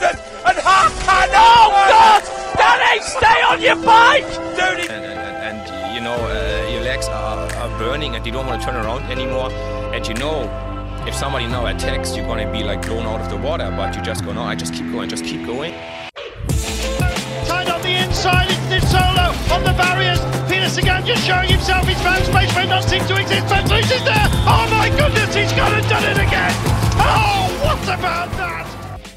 Ferguson and Hakan. Oh God! Danny, stay on your bike, dude. and, and, and you know uh, your legs are, are burning and you don't want to turn around anymore and you know if somebody now attacks you're going to be like blown out of the water but you just go no i just keep going just keep going Tied on the inside, it's Nizzolo on the barriers. Peter Sagan just showing himself. He's found space where not seem to exist. Van Vliet is there. Oh my goodness, he's gone and done it again. Oh, what about that?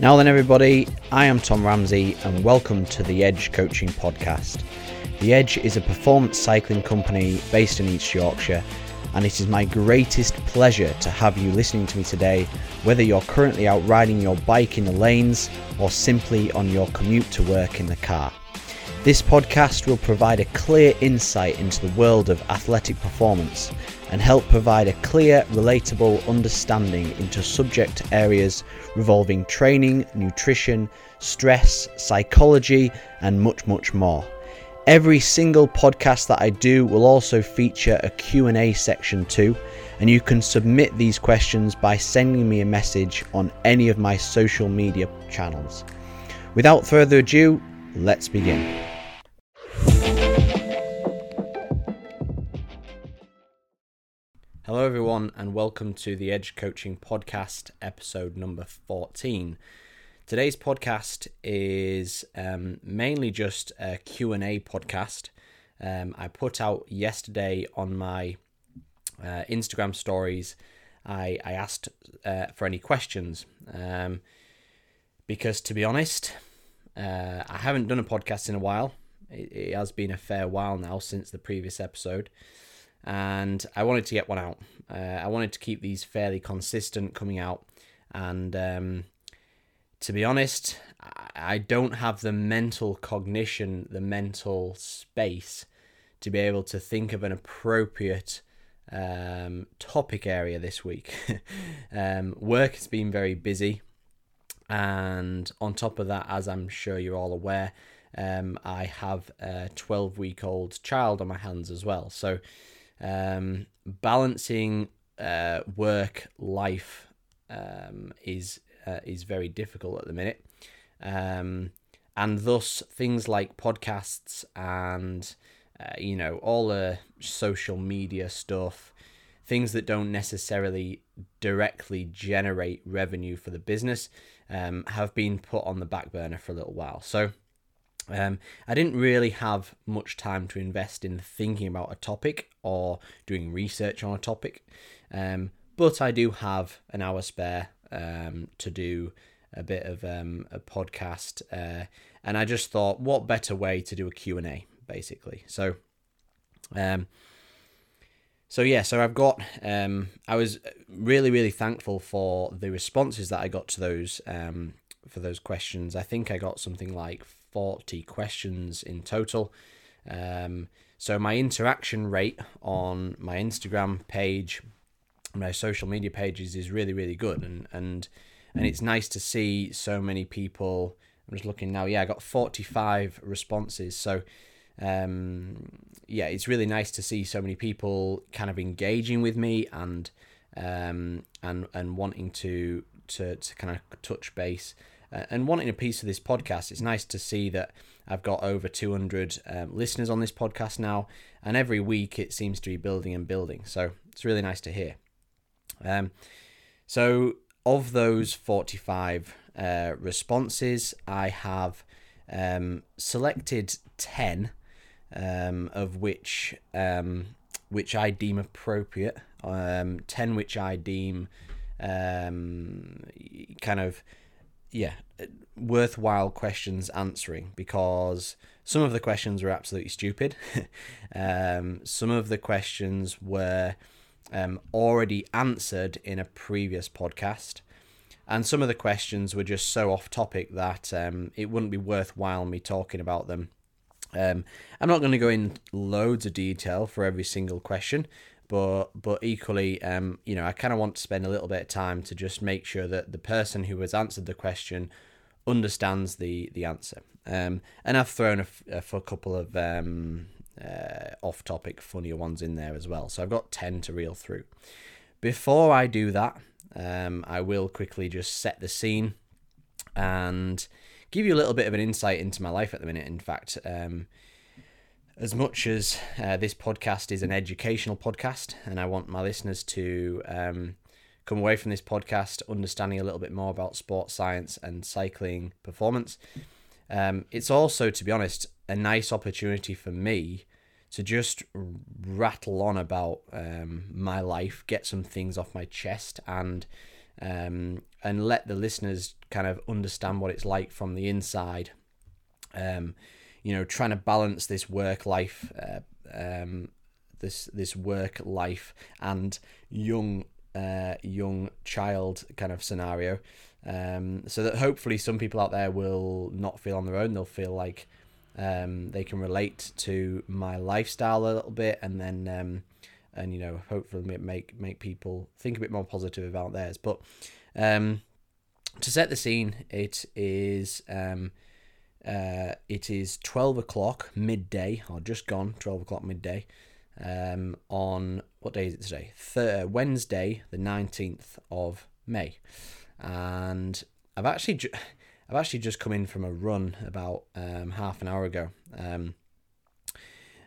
Now then, everybody, I am Tom Ramsey, and welcome to the Edge Coaching Podcast. The Edge is a performance cycling company based in East Yorkshire, and it is my greatest pleasure to have you listening to me today, whether you're currently out riding your bike in the lanes or simply on your commute to work in the car. This podcast will provide a clear insight into the world of athletic performance and help provide a clear, relatable understanding into subject areas revolving training, nutrition, stress, psychology, and much, much more. Every single podcast that I do will also feature a Q&A section too, and you can submit these questions by sending me a message on any of my social media channels. Without further ado, let's begin. Hello, everyone, and welcome to the Edge Coaching Podcast, episode number 14. Today's podcast is um, mainly just a Q&A podcast. Um, I put out yesterday on my uh, Instagram stories, I, I asked uh, for any questions um, because, to be honest, uh, I haven't done a podcast in a while. It, it has been a fair while now since the previous episode and I wanted to get one out. Uh, I wanted to keep these fairly consistent coming out, and um, to be honest, I don't have the mental cognition, the mental space to be able to think of an appropriate um, topic area this week. um, work has been very busy, and on top of that, as I'm sure you're all aware, um, I have a 12 week old child on my hands as well. So um, balancing uh, work life um, is uh, is very difficult at the minute, um, and thus things like podcasts and uh, you know all the social media stuff, things that don't necessarily directly generate revenue for the business, um, have been put on the back burner for a little while. So. Um, I didn't really have much time to invest in thinking about a topic or doing research on a topic, um, but I do have an hour spare um, to do a bit of um, a podcast, uh, and I just thought, what better way to do a Q and A, basically. So, um, so yeah, so I've got. Um, I was really, really thankful for the responses that I got to those for those questions. I think I got something like 40 questions in total. Um, so my interaction rate on my Instagram page, my social media pages is really, really good. And, and, and it's nice to see so many people. I'm just looking now. Yeah, I got 45 responses. So, um, yeah, it's really nice to see so many people kind of engaging with me and, um, and, and wanting to, to, to kind of touch base and wanting a piece of this podcast, it's nice to see that I've got over 200 um, listeners on this podcast now, and every week it seems to be building and building. So it's really nice to hear. Um, so of those 45 uh, responses, I have um, selected 10, um, of which um, which I deem appropriate, um, 10 which I deem kind of yeah, worthwhile questions answering because some of the questions were absolutely stupid. um, some of the questions were um, already answered in a previous podcast. And some of the questions were just so off topic that um, it wouldn't be worthwhile me talking about them. Um, I'm not going to go in loads of detail for every single question, but but equally, um, you know, I kind of want to spend a little bit of time to just make sure that the person who has answered the question understands the the answer. Um, and I've thrown a, a, a couple of um, uh, off-topic, funnier ones in there as well. So I've got ten to reel through. Before I do that, um, I will quickly just set the scene and give you a little bit of an insight into my life at the minute. In fact, um, as much as uh, this podcast is an educational podcast, and I want my listeners to um, come away from this podcast understanding a little bit more about sports science and cycling performance, um, it's also, to be honest, a nice opportunity for me to just rattle on about um, my life, get some things off my chest, and um, and let the listeners kind of understand what it's like from the inside. Um, you know, trying to balance this work life, uh, um, this this work life and young uh, young child kind of scenario, um, so that hopefully some people out there will not feel on their own. They'll feel like um, they can relate to my lifestyle a little bit, and then um, and you know hopefully make make people think a bit more positive about theirs. But um, to set the scene, it is um, uh, it is twelve o'clock midday, or just gone twelve o'clock midday. Um, on what day is it today? Third, Wednesday, the nineteenth of May, and I've actually ju- I've actually just come in from a run about um, half an hour ago. Um,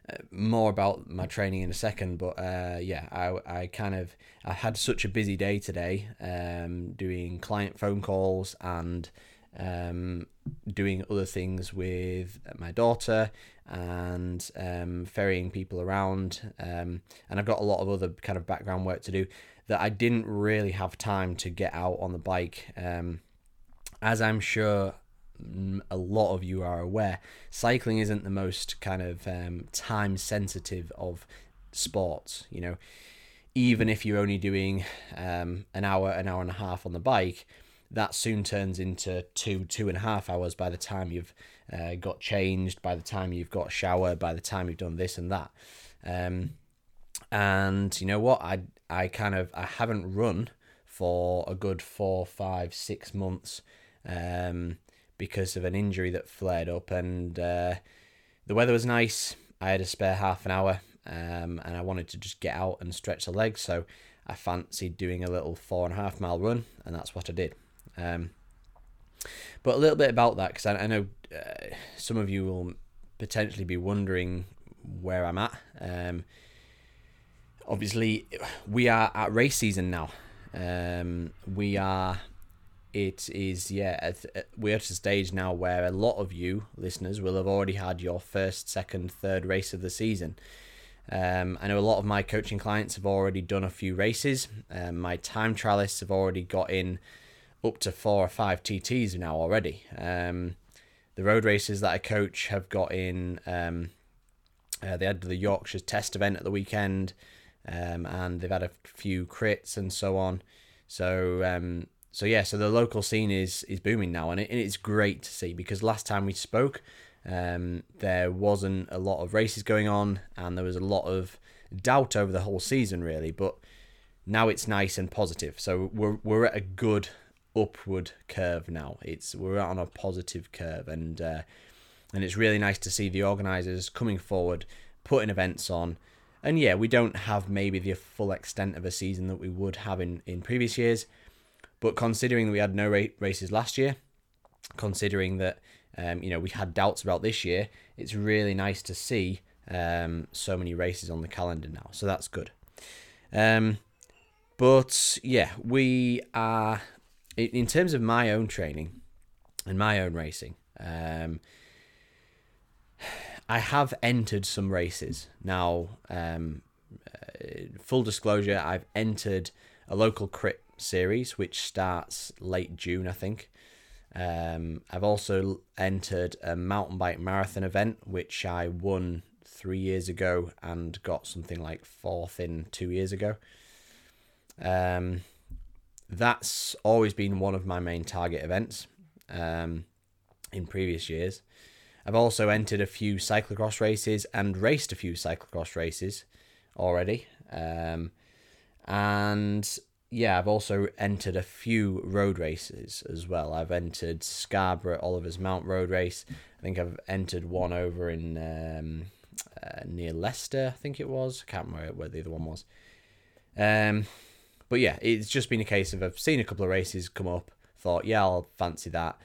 uh, more about my training in a second, but uh, yeah, I, I kind of I had such a busy day today, um, doing client phone calls and um, doing other things with my daughter and um, ferrying people around, um, and I've got a lot of other kind of background work to do that I didn't really have time to get out on the bike. Um, as I'm sure a lot of you are aware, cycling isn't the most kind of um, time sensitive of sports. You know, even if you're only doing um, an hour, an hour and a half on the bike, that soon turns into two, two and a half hours by the time you've uh, got changed, by the time you've got a shower, by the time you've done this and that. Um, and you know what? I I kind of I haven't run for a good four, five, six months. Um, because of an injury that flared up. And uh, the weather was nice. I had a spare half an hour, um, and I wanted to just get out and stretch the legs. So I fancied doing a little four and a half mile run, and that's what I did. Um, but a little bit about that, because I, I, know uh, some of you will potentially be wondering where I'm at. Um, obviously, we are at race season now. Um, we are it is yeah we're at a stage now where a lot of you listeners will have already had your first second third race of the season um, i know a lot of my coaching clients have already done a few races um, my time trialists have already got in up to four or five tts now already um, the road races that i coach have got in um, uh, they had the yorkshire test event at the weekend um, and they've had a few crits and so on so um, so yeah, so the local scene is is booming now, and, it, and it's great to see because last time we spoke, um, there wasn't a lot of races going on, and there was a lot of doubt over the whole season, really. But now it's nice and positive. So we're we're at a good upward curve now. It's we're on a positive curve, and uh, and it's really nice to see the organisers coming forward, putting events on. And yeah, we don't have maybe the full extent of a season that we would have in, in previous years, but considering that we had no races last year, considering that um, you know we had doubts about this year, it's really nice to see um, so many races on the calendar now. So that's good. Um, but yeah, we are in terms of my own training and my own racing. Um, I have entered some races now. Um, uh, full disclosure, I've entered a local crit series, which starts late June, I think. Um, I've also entered a mountain bike marathon event, which I won three years ago and got something like fourth in two years ago. Um, that's always been one of my main target events um, in previous years. I've also entered a few cyclocross races and raced a few cyclocross races already. Um, and yeah, I've also entered a few road races as well. I've entered Scarborough Oliver's Mount Road Race. I think I've entered one over in um, uh, near Leicester. I think it was. I can't remember where the other one was. Um, but yeah, it's just been a case of I've seen a couple of races come up. Thought, yeah, I'll fancy that.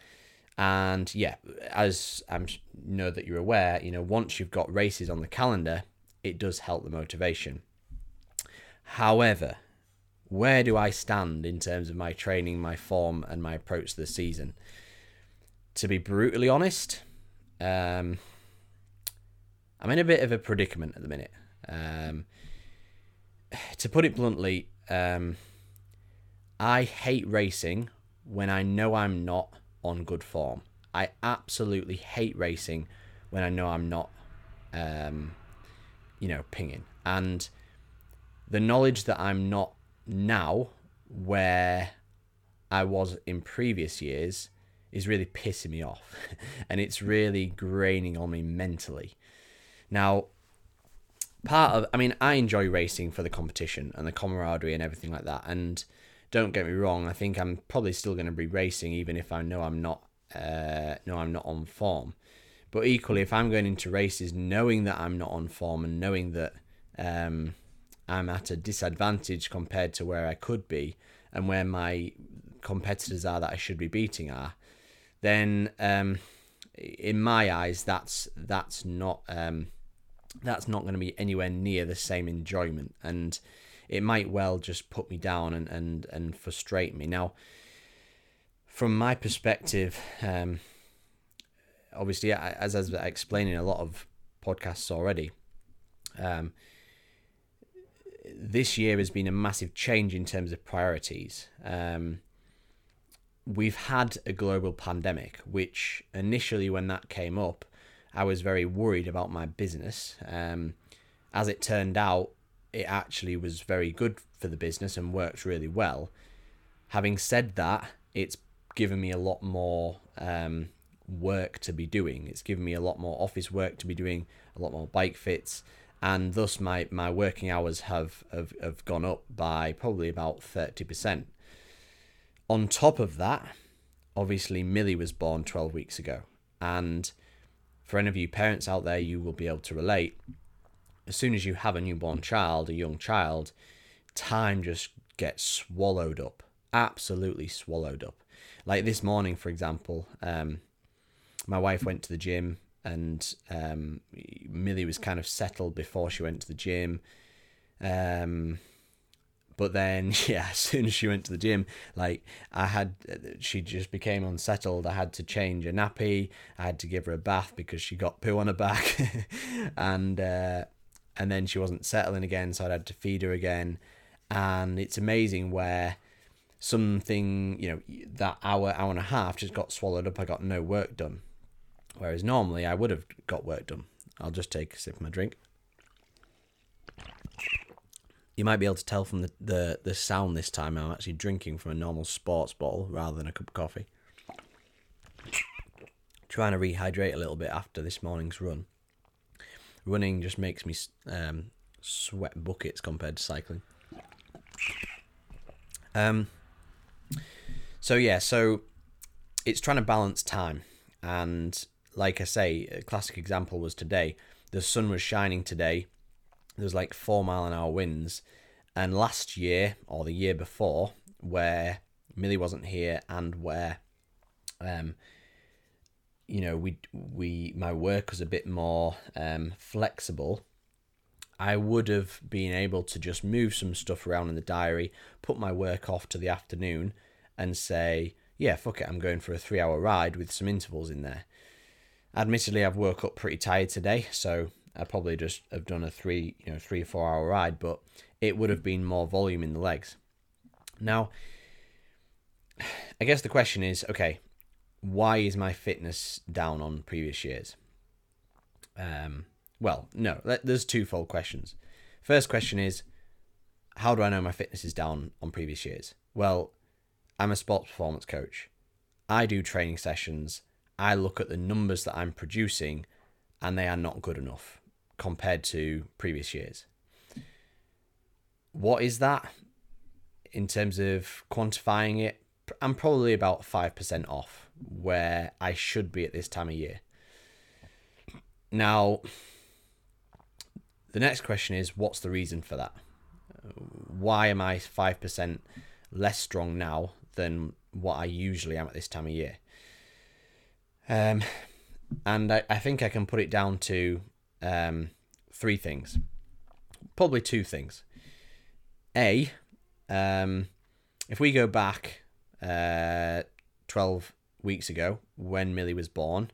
And yeah, as I'm know that you're aware, you know, once you've got races on the calendar, it does help the motivation. However, where do I stand in terms of my training, my form, and my approach to the season? To be brutally honest, um, I'm in a bit of a predicament at the minute. Um, to put it bluntly, um, I hate racing when I know I'm not on good form. I absolutely hate racing when I know I'm not, um, you know, pinging. And the knowledge that I'm not now where I was in previous years is really pissing me off. and it's really graining on me mentally. Now, part of, I mean, I enjoy racing for the competition and the camaraderie and everything like that. And don't get me wrong, I think I'm probably still going to be racing even if I know I'm not, uh, no, I'm not on form. But equally, if I'm going into races knowing that I'm not on form and knowing that um, I'm at a disadvantage compared to where I could be and where my competitors are that I should be beating are, then um, in my eyes, that's that's not um, that's not going to be anywhere near the same enjoyment, and it might well just put me down and and and frustrate me. Now, from my perspective, um, obviously, as I've explained in a lot of podcasts already, um, this year has been a massive change in terms of priorities. Um, we've had a global pandemic, which initially, when that came up, I was very worried about my business. Um, as it turned out, it actually was very good for the business and worked really well. Having said that, it's given me a lot more um, work to be doing. It's given me a lot more office work to be doing, a lot more bike fits, and thus my, my working hours have, have, have gone up by probably about 30%. On top of that, obviously Millie was born 12 weeks ago, and for any of you parents out there, you will be able to relate. As soon as you have a newborn child, a young child, time just gets swallowed up, absolutely swallowed up. Like this morning, for example, um, my wife went to the gym and um, Millie was kind of settled before she went to the gym. Um, but then, yeah, as soon as she went to the gym, like I had, she just became unsettled. I had to change a nappy. I had to give her a bath because she got poo on her back, and uh, and then she wasn't settling again, so I had to feed her again. And it's amazing where something, you know, that hour, hour and a half just got swallowed up. I got no work done. Whereas normally I would have got work done. I'll just take a sip of my drink you might be able to tell from the, the, the sound this time I'm actually drinking from a normal sports bottle rather than a cup of coffee. Trying to rehydrate a little bit after this morning's run. Running just makes me um, sweat buckets compared to cycling. Um. So yeah, so it's trying to balance time, and like I say, a classic example was today. The sun was shining today, there's like four mile an hour winds. And last year or the year before, where Millie wasn't here and where, um, you know, we we my work was a bit more um, flexible. I would have been able to just move some stuff around in the diary, put my work off to the afternoon, and say, yeah, fuck it, I'm going for a three hour ride with some intervals in there. Admittedly, I've woke up pretty tired today, so I probably just have done a three, you know, three or four hour ride, but it would have been more volume in the legs. Now, I guess the question is, okay, why is my fitness down on previous years? Um, well, no, there's twofold questions. First question is, how do I know my fitness is down on previous years? Well, I'm a sports performance coach. I do training sessions. I look at the numbers that I'm producing, and they are not good enough compared to previous years. What is that in terms of quantifying it? I'm probably about 5% off where I should be at this time of year. Now, the next question is what's the reason for that? Why am I 5% less strong now than what I usually am at this time of year? Um, and I, I think I can put it down to um, three things. Probably two things. A, um, if we go back uh, 12 weeks ago when Millie was born,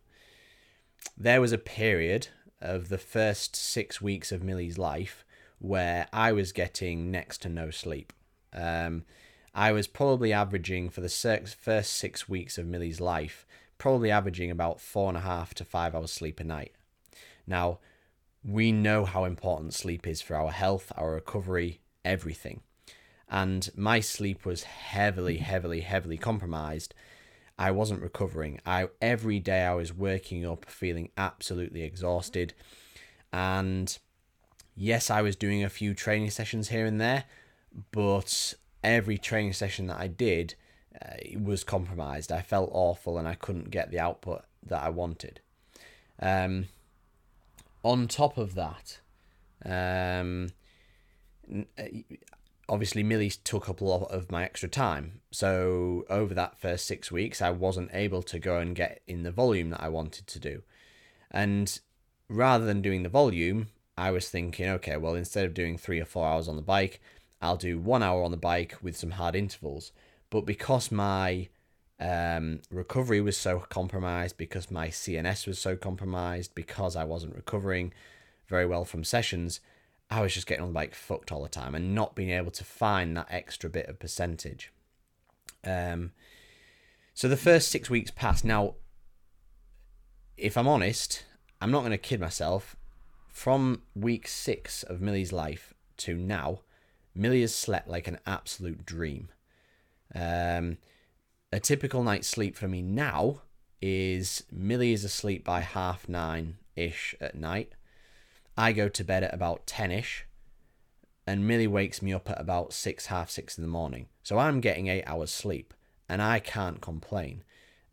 there was a period of the first six weeks of Millie's life where I was getting next to no sleep. Um, I was probably averaging for the first six weeks of Millie's life, probably averaging about four and a half to five hours sleep a night. Now, we know how important sleep is for our health, our recovery, everything. And my sleep was heavily, heavily, heavily compromised. I wasn't recovering. I every day I was waking up feeling absolutely exhausted. And yes, I was doing a few training sessions here and there, but every training session that I did uh, was compromised. I felt awful and I couldn't get the output that I wanted. Um, on top of that, um, uh, obviously Millie took up a lot of my extra time. So over that first six weeks, I wasn't able to go and get in the volume that I wanted to do. And rather than doing the volume, I was thinking, okay, well, instead of doing three or four hours on the bike, I'll do one hour on the bike with some hard intervals. But because my um, recovery was so compromised, because my CNS was so compromised, because I wasn't recovering very well from sessions, I was just getting bike fucked all the time and not being able to find that extra bit of percentage. Um, so the first six weeks passed. Now, if I'm honest, I'm not going to kid myself. From week six of Millie's life to now, Millie has slept like an absolute dream. Um, a typical night's sleep for me now is Millie is asleep by half nine ish at night. I go to bed at about 10 ish, and Millie wakes me up at about six, half six in the morning. So I'm getting eight hours sleep, and I can't complain.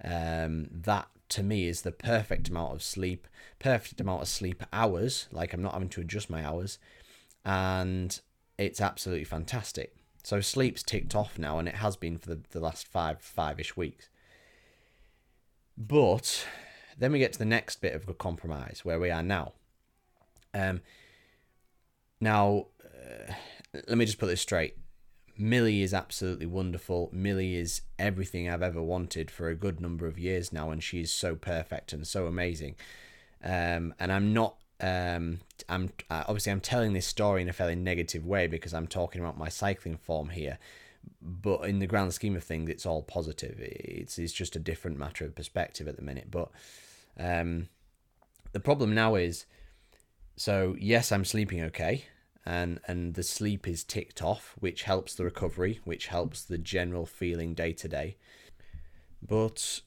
Um, that to me is the perfect amount of sleep, perfect amount of sleep hours. Like I'm not having to adjust my hours, and it's absolutely fantastic. So sleep's ticked off now, and it has been for the, the last five five ish weeks. But then we get to the next bit of a compromise where we are now. Um, now, uh, let me just put this straight. Millie is absolutely wonderful. Millie is everything I've ever wanted for a good number of years now, and she is so perfect and so amazing. Um, and I'm not um, I'm uh, obviously I'm telling this story in a fairly negative way because I'm talking about my cycling form here, but in the grand scheme of things, it's all positive. It's it's just a different matter of perspective at the minute. But um, the problem now is, so yes, I'm sleeping okay, and and the sleep is ticked off, which helps the recovery, which helps the general feeling day to day. But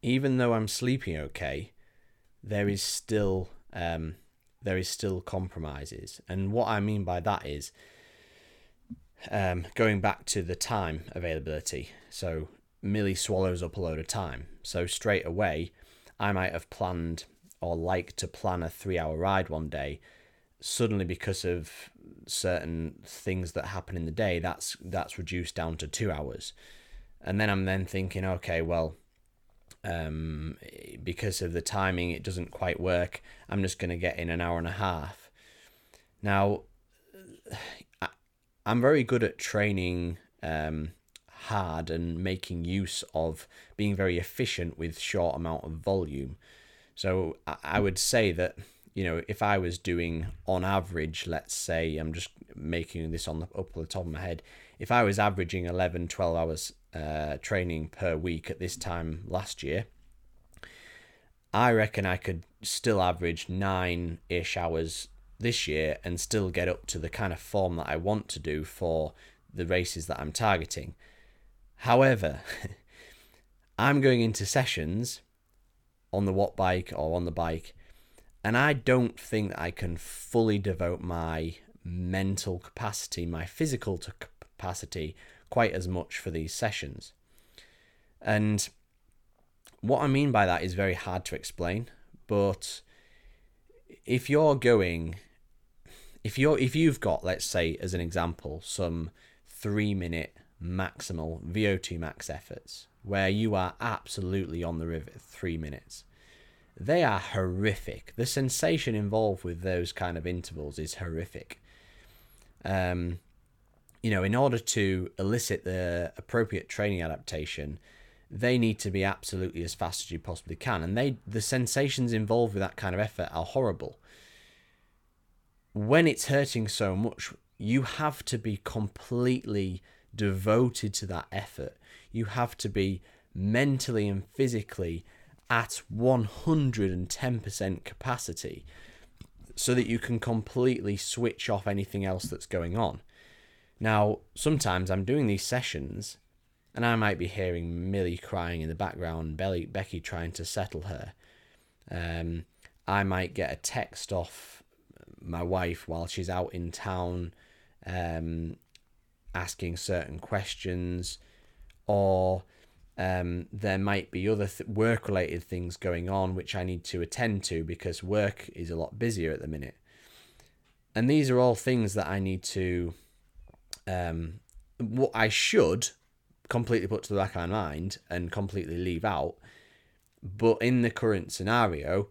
even though I'm sleeping okay, there is still um, there is still compromises. And what I mean by that is um, going back to the time availability. So Millie swallows up a load of time. So straight away, I might have planned or like to plan a three hour ride one day. Suddenly, because of certain things that happen in the day, that's that's reduced down to two hours. And then I'm then thinking, okay, well, um, because of the timing, it doesn't quite work. I'm just going to get in an hour and a half. Now, I'm very good at training um, hard and making use of being very efficient with short amount of volume. So I would say that you know if I was doing on average, let's say I'm just making this on the up the top of my head, if I was averaging 11, 12 hours uh, training per week at this time last year, I reckon I could still average nine ish hours this year and still get up to the kind of form that I want to do for the races that I'm targeting. However, I'm going into sessions on the Wattbike or on the bike, and I don't think that I can fully devote my mental capacity, my physical capacity, quite as much for these sessions. And what I mean by that is very hard to explain, but if you're going if you're if you've got let's say as an example some 3 minute maximal VO2 max efforts where you are absolutely on the rivet three minutes. They are horrific. The sensation involved with those kind of intervals is horrific. Um, you know, in order to elicit the appropriate training adaptation, they need to be absolutely as fast as you possibly can. And they the sensations involved with that kind of effort are horrible. When it's hurting so much, you have to be completely devoted to that effort. You have to be mentally and physically at 110% capacity so that you can completely switch off anything else that's going on. Now, sometimes I'm doing these sessions and I might be hearing Millie crying in the background, Belly, Becky trying to settle her. Um, I might get a text off my wife while she's out in town um, asking certain questions, or um, there might be other th- work related things going on which I need to attend to because work is a lot busier at the minute. And these are all things that I need to, um, what I should completely put to the back of my mind and completely leave out. But in the current scenario,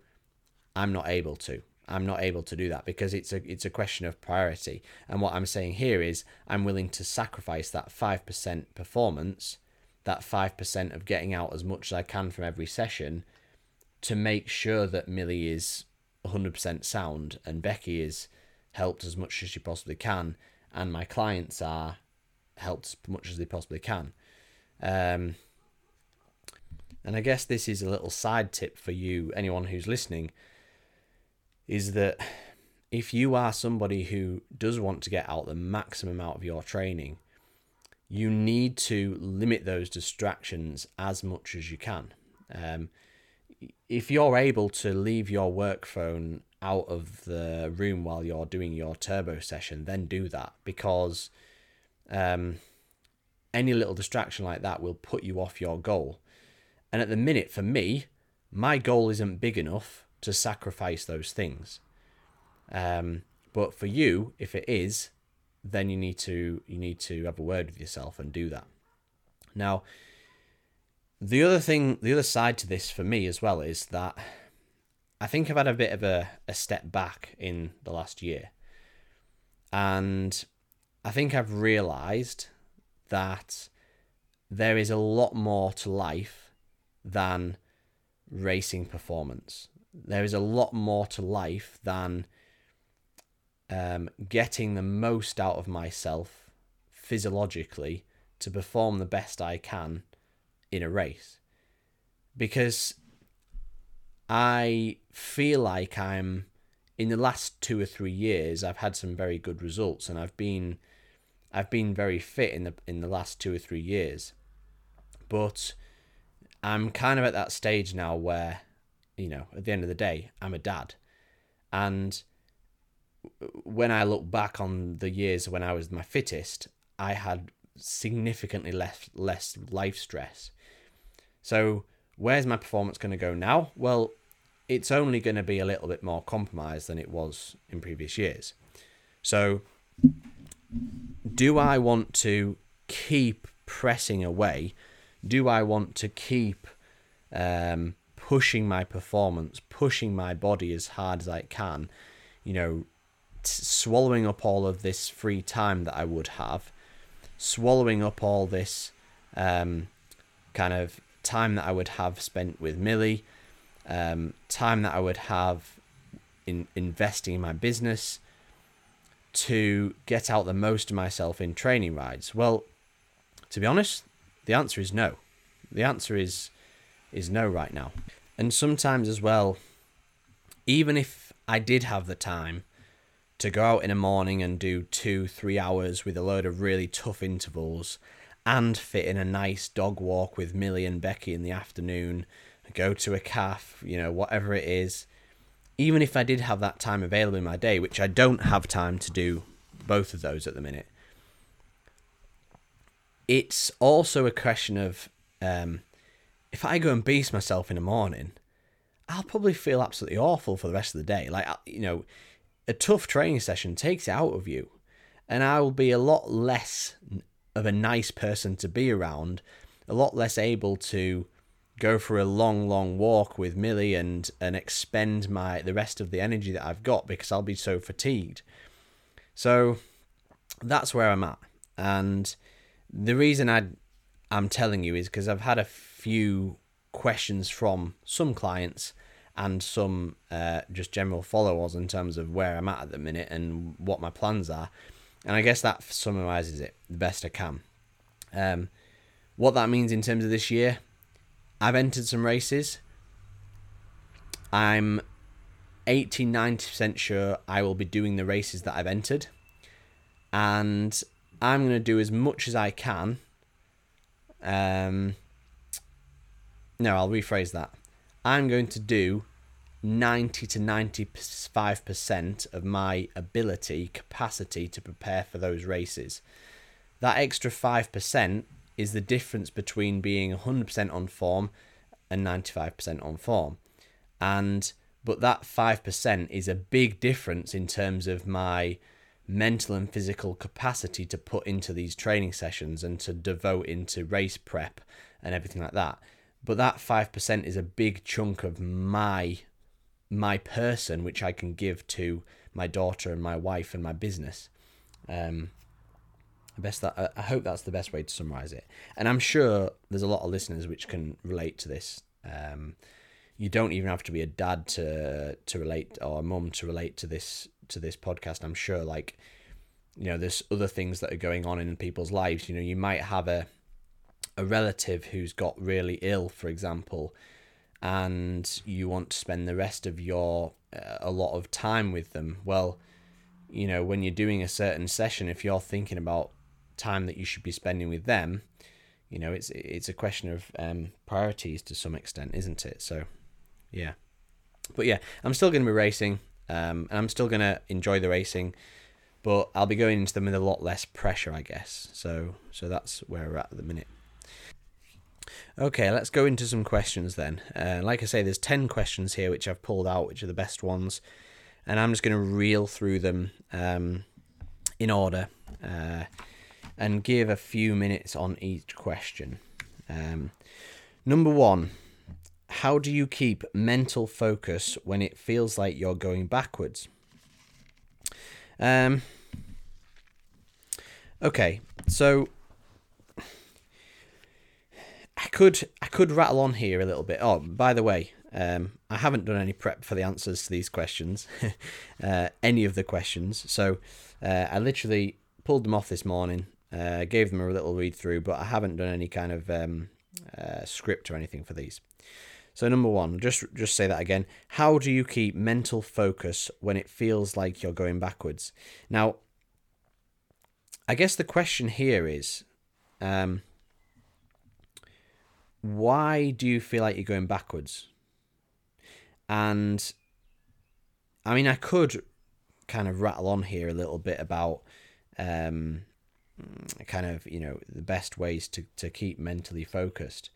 I'm not able to. I'm not able to do that because it's a it's a question of priority. And what I'm saying here is I'm willing to sacrifice that five percent performance, that five percent of getting out as much as I can from every session, to make sure that Millie is 100% sound and Becky is helped as much as she possibly can, and my clients are helped as much as they possibly can. Um, and I guess this is a little side tip for you, anyone who's listening, is that if you are somebody who does want to get out the maximum out of your training, you need to limit those distractions as much as you can. Um, if you're able to leave your work phone out of the room while you're doing your turbo session, then do that because um, any little distraction like that will put you off your goal. And at the minute, for me, my goal isn't big enough to sacrifice those things. Um, but for you, if it is, then you need to you need to have a word with yourself and do that. Now, the other thing, the other side to this for me as well is that I think I've had a bit of a, a step back in the last year. And I think I've realized that there is a lot more to life than racing performance. There is a lot more to life than um, getting the most out of myself physiologically to perform the best I can in a race. Because I feel like I'm, in the last two or three years, I've had some very good results and I've been I've been very fit in the in the last two or three years, but I'm kind of at that stage now where, you know, at the end of the day, I'm a dad, and when I look back on the years when I was my fittest, I had significantly less less life stress. So where's my performance going to go now? Well, it's only going to be a little bit more compromised than it was in previous years. So do I want to keep pressing away? Do I want to keep um, pushing my performance, pushing my body as hard as I can? You know, t- swallowing up all of this free time that I would have, swallowing up all this um, kind of time that I would have spent with Millie, um, time that I would have in investing in my business, to get out the most of myself in training rides? Well, to be honest, the answer is no. The answer is is no right now. And sometimes as well, even if I did have the time to go out in a morning and do two, three hours with a load of really tough intervals and fit in a nice dog walk with Millie and Becky in the afternoon, go to a calf, you know, whatever it is, even if I did have that time available in my day, which I don't have time to do both of those at the minute, it's also a question of um, if I go and beast myself in the morning, I'll probably feel absolutely awful for the rest of the day. Like, you know, a tough training session takes it out of you, and I will be a lot less of a nice person to be around a lot less able to go for a long, long walk with Millie and and expend my the rest of the energy that I've got because I'll be so fatigued. So that's where I'm at, and the reason I I'm telling you is because I've had a few questions from some clients and some uh, just general followers in terms of where I'm at at the minute and what my plans are, and I guess that summarizes it the best I can. Um, what that means in terms of this year, I've entered some races. I'm 80 90% sure I will be doing the races that I've entered. And I'm going to do as much as I can. Um, no, I'll rephrase that. I'm going to do 90 to 95% of my ability, capacity to prepare for those races. That extra 5% is the difference between being 100% on form and 95% on form. And but that 5% is a big difference in terms of my mental and physical capacity to put into these training sessions and to devote into race prep and everything like that. But that 5% is a big chunk of my my person which I can give to my daughter and my wife and my business. Um, best that I hope that's the best way to summarize it. And I'm sure there's a lot of listeners which can relate to this. Um, you don't even have to be a dad to to relate or a mum to relate to this to this podcast. I'm sure like you know there's other things that are going on in people's lives. You know, you might have a a relative who's got really ill, for example, and you want to spend the rest of your uh, a lot of time with them. Well, you know, when you're doing a certain session, if you're thinking about time that you should be spending with them, you know, it's it's a question of um, priorities to some extent, isn't it? So, yeah, but yeah, I'm still going to be racing, um, and I'm still going to enjoy the racing, but I'll be going into them with a lot less pressure, I guess. So, so that's where we're at at the minute. Okay, let's go into some questions then. Uh, like I say, there's 10 questions here which I've pulled out, which are the best ones, and I'm just going to reel through them um, in order. Uh, and give a few minutes on each question. Um, number one, how do you keep mental focus when it feels like you're going backwards? Um, okay, so I could I could rattle on here a little bit. Oh, by the way, um, I haven't done any prep for the answers to these questions, uh, any of the questions. So uh, I literally pulled them off this morning, uh, gave them a little read through, but I haven't done any kind of um, uh, script or anything for these. So number one, just just say that again. How do you keep mental focus when it feels like you're going backwards? Now, I guess the question here is, um, why do you feel like you're going backwards? And I mean, I could kind of rattle on here a little bit about um, kind of you know the best ways to to keep mentally focused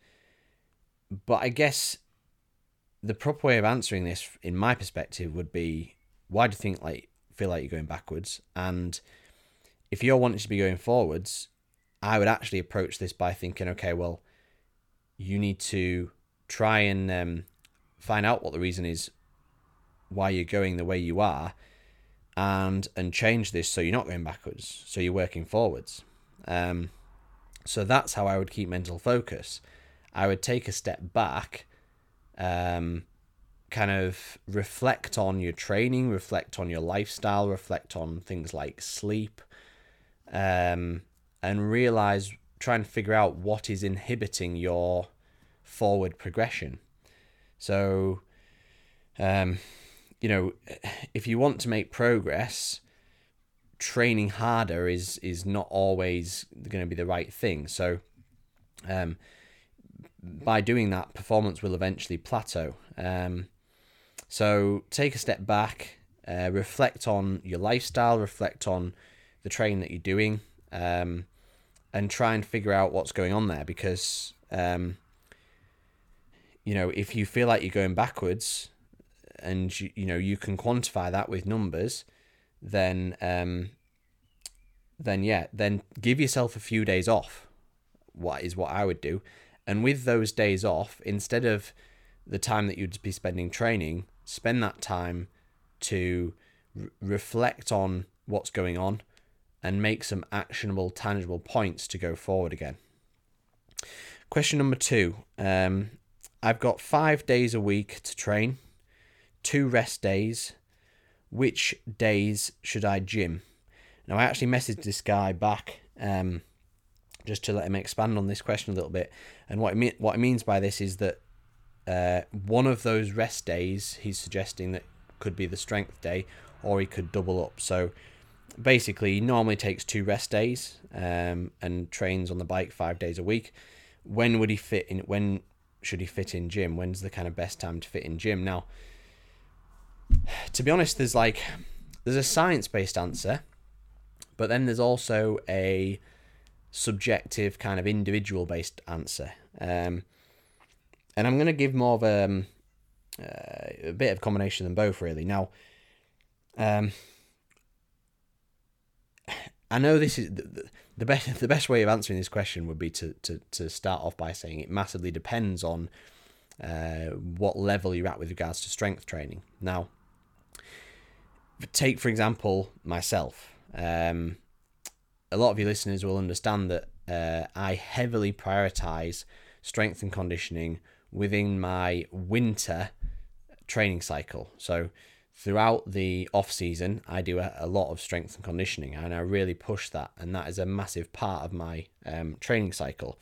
but i guess the proper way of answering this in my perspective would be why do you think like feel like you're going backwards and if you're wanting to be going forwards i would actually approach this by thinking okay well you need to try and um, find out what the reason is why you're going the way you are and and change this so you're not going backwards, so you're working forwards. Um, so that's how I would keep mental focus. I would take a step back, um, kind of reflect on your training, reflect on your lifestyle, reflect on things like sleep, um, and realize, try and figure out what is inhibiting your forward progression. So, um, you know, if you want to make progress, training harder is is not always going to be the right thing. So, um, by doing that, performance will eventually plateau. Um, so take a step back, uh, reflect on your lifestyle, reflect on the training that you're doing, um, and try and figure out what's going on there. Because um, you know, if you feel like you're going backwards, and you, you know you can quantify that with numbers, then um, then yeah, then give yourself a few days off. what is what I would do. And with those days off, instead of the time that you'd be spending training, spend that time to re- reflect on what's going on and make some actionable, tangible points to go forward again. Question number two um, I've got five days a week to train, two rest days. Which days should I gym? Now, I actually messaged this guy back um, just to let him expand on this question a little bit. And what it, mean, what it means by this is that uh, one of those rest days he's suggesting that could be the strength day, or he could double up. So basically, normally takes two rest days um, and trains on the bike five days a week. When would he fit in? When should he fit in gym? When's the kind of best time to fit in gym? Now, to be honest, there's like there's a science based answer, but then there's also a subjective kind of individual based answer. Um, and I'm going to give more of a, um, uh, a bit of combination than both, really. Now, um, I know this is the, best. The best way of answering this question would be to to to start off by saying it massively depends on uh, what level you're at with regards to strength training. Now, take for example myself. Um, a lot of your listeners will understand that uh, I heavily prioritize strength and conditioning within my winter training cycle. So throughout the off season, I do a, a, lot of strength and conditioning, and I really push that, and that is a massive part of my um, training cycle.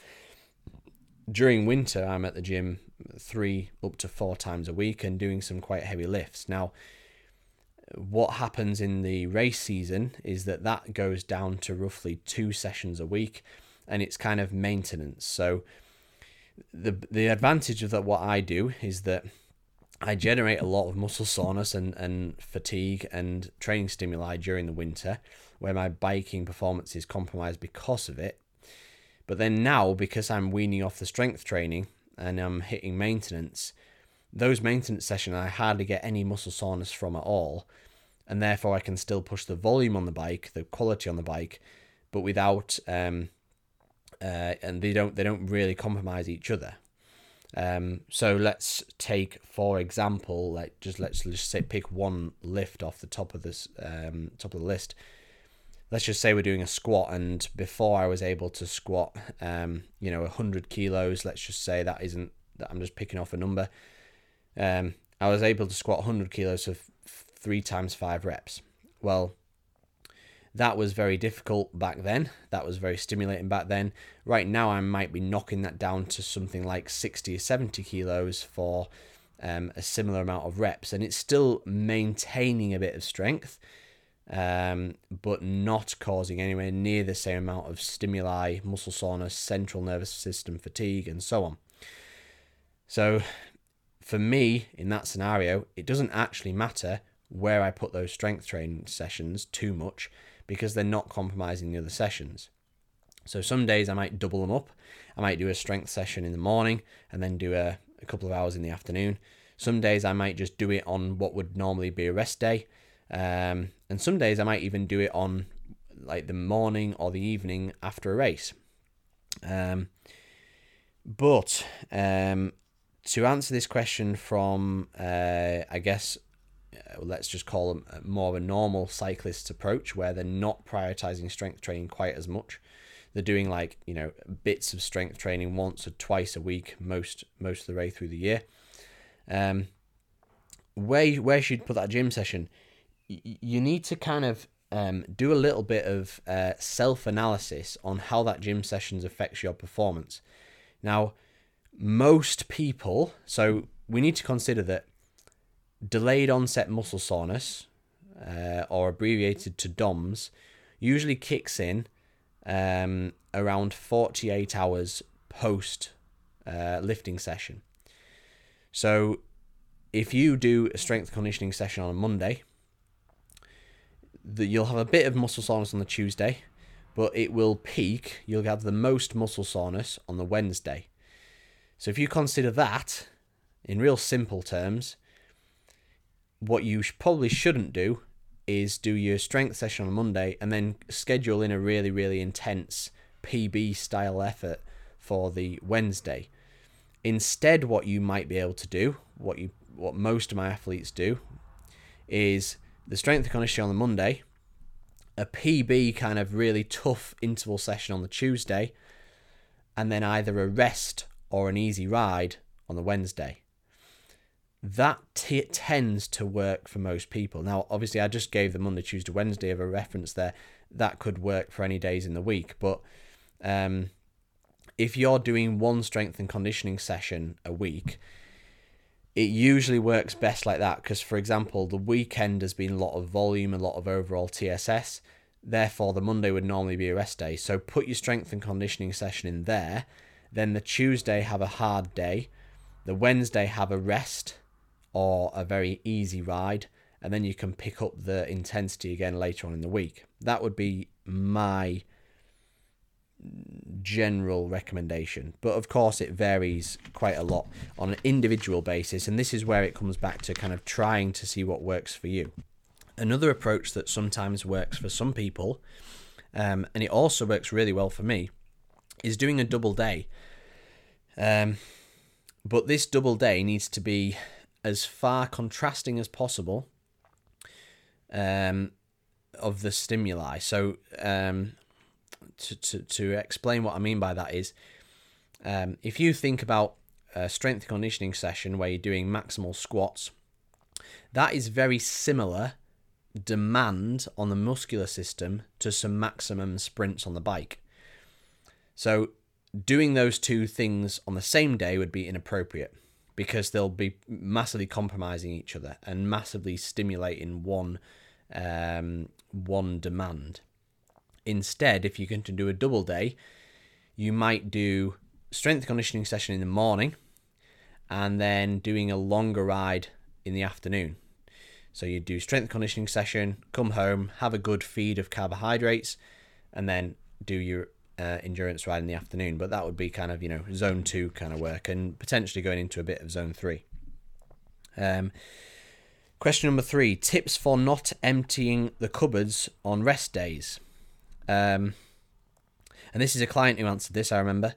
During winter, I'm at the gym three up to four times a week and doing some quite heavy lifts. Now, what happens in the race season is that that goes down to roughly two sessions a week, and it's kind of maintenance. So, the the advantage of that what I do is that I generate a lot of muscle soreness and, and fatigue and training stimuli during the winter, where my biking performance is compromised because of it. But then now, because I'm weaning off the strength training and I'm hitting maintenance, those maintenance sessions I hardly get any muscle soreness from at all, and therefore I can still push the volume on the bike, the quality on the bike, but without um, uh, and they don't they don't really compromise each other. Um, so let's take, for example, like just let's just say pick one lift off the top of this um, top of the list. Let's just say we're doing a squat, and before I was able to squat, um, you know, hundred kilos. Let's just say that isn't that I'm just picking off a number. Um, I was able to squat hundred kilos of three times five reps. Well, that was very difficult back then. That was very stimulating back then. Right now, I might be knocking that down to something like 60 or 70 kilos for um, a similar amount of reps. And it's still maintaining a bit of strength, um, but not causing anywhere near the same amount of stimuli, muscle soreness, central nervous system fatigue, and so on. So, for me, in that scenario, it doesn't actually matter where I put those strength training sessions too much because they're not compromising the other sessions. So some days I might double them up. I might do a strength session in the morning and then do a, a couple of hours in the afternoon. Some days I might just do it on what would normally be a rest day. Um, and some days I might even do it on like the morning or the evening after a race. Um, but um, to answer this question from, uh, I guess, let's just call them more of a normal cyclist's approach where they're not prioritizing strength training quite as much. They're doing like you know bits of strength training once or twice a week most most of the way through the year. Um where where should put that gym session you need to kind of um, do a little bit of uh, self analysis on how that gym sessions affects your performance. Now most people so we need to consider that delayed onset muscle soreness, uh, or abbreviated to DOMS, usually kicks in um, around 48 hours post uh, lifting session. So, if you do a strength conditioning session on a Monday, the, you'll have a bit of muscle soreness on the Tuesday, but it will peak. You'll have the most muscle soreness on the Wednesday. So, if you consider that in real simple terms, what you probably shouldn't do is do your strength session on Monday and then schedule in a really, really intense PB style effort for the Wednesday. Instead, what you might be able to do, what you what most of my athletes do, is the strength conditioning on the Monday, a PB kind of really tough interval session on the Tuesday, and then either a rest or an easy ride on the Wednesday. That t- tends to work for most people. Now, obviously, I just gave the Monday, Tuesday, Wednesday of a reference there. That could work for any days in the week, but um, if you're doing one strength and conditioning session a week, it usually works best like that because, for example, the weekend has been a lot of volume, a lot of overall TSS. Therefore, the Monday would normally be a rest day. So put your strength and conditioning session in there. Then the Tuesday have a hard day. The Wednesday have a rest or a very easy ride. And then you can pick up the intensity again later on in the week. That would be my general recommendation. But of course, it varies quite a lot on an individual basis. And this is where it comes back to kind of trying to see what works for you. Another approach that sometimes works for some people, um, and it also works really well for me, is doing a double day. Um, but this double day needs to be as far contrasting as possible um, of the stimuli. So, um, to, to, to explain what I mean by that is um, if you think about a strength conditioning session where you're doing maximal squats, that is very similar demand on the muscular system to some maximum sprints on the bike. So, doing those two things on the same day would be inappropriate because they'll be massively compromising each other and massively stimulating one um, one demand. Instead, if you're going to do a double day, you might do strength conditioning session in the morning and then doing a longer ride in the afternoon. So you do strength conditioning session, come home, have a good feed of carbohydrates, and then do your uh, endurance ride in the afternoon. But that would be kind of you know zone two kind of work, and potentially going into a bit of zone three. Um, question number three: tips for not emptying the cupboards on rest days. Um, and this is a client who answered this. I remember.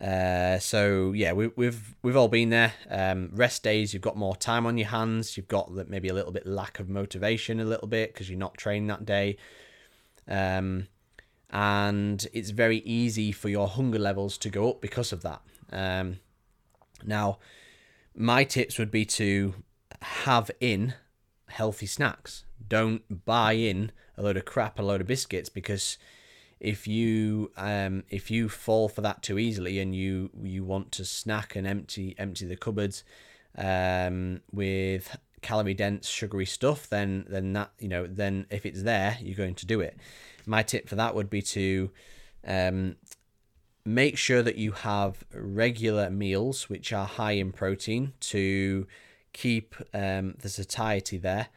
Uh, so yeah, we, we've we've all been there. Um, rest days, you've got more time on your hands. You've got maybe a little bit lack of motivation, a little bit because you're not training that day. Um, and it's very easy for your hunger levels to go up because of that. Um, now, my tips would be to have in healthy snacks. Don't buy in a load of crap, a load of biscuits, because if you um, if you fall for that too easily and you you want to snack and empty empty the cupboards um, with calorie dense sugary stuff, then then that you know then if it's there, you're going to do it. My tip for that would be to um, make sure that you have regular meals which are high in protein to keep um, the satiety there.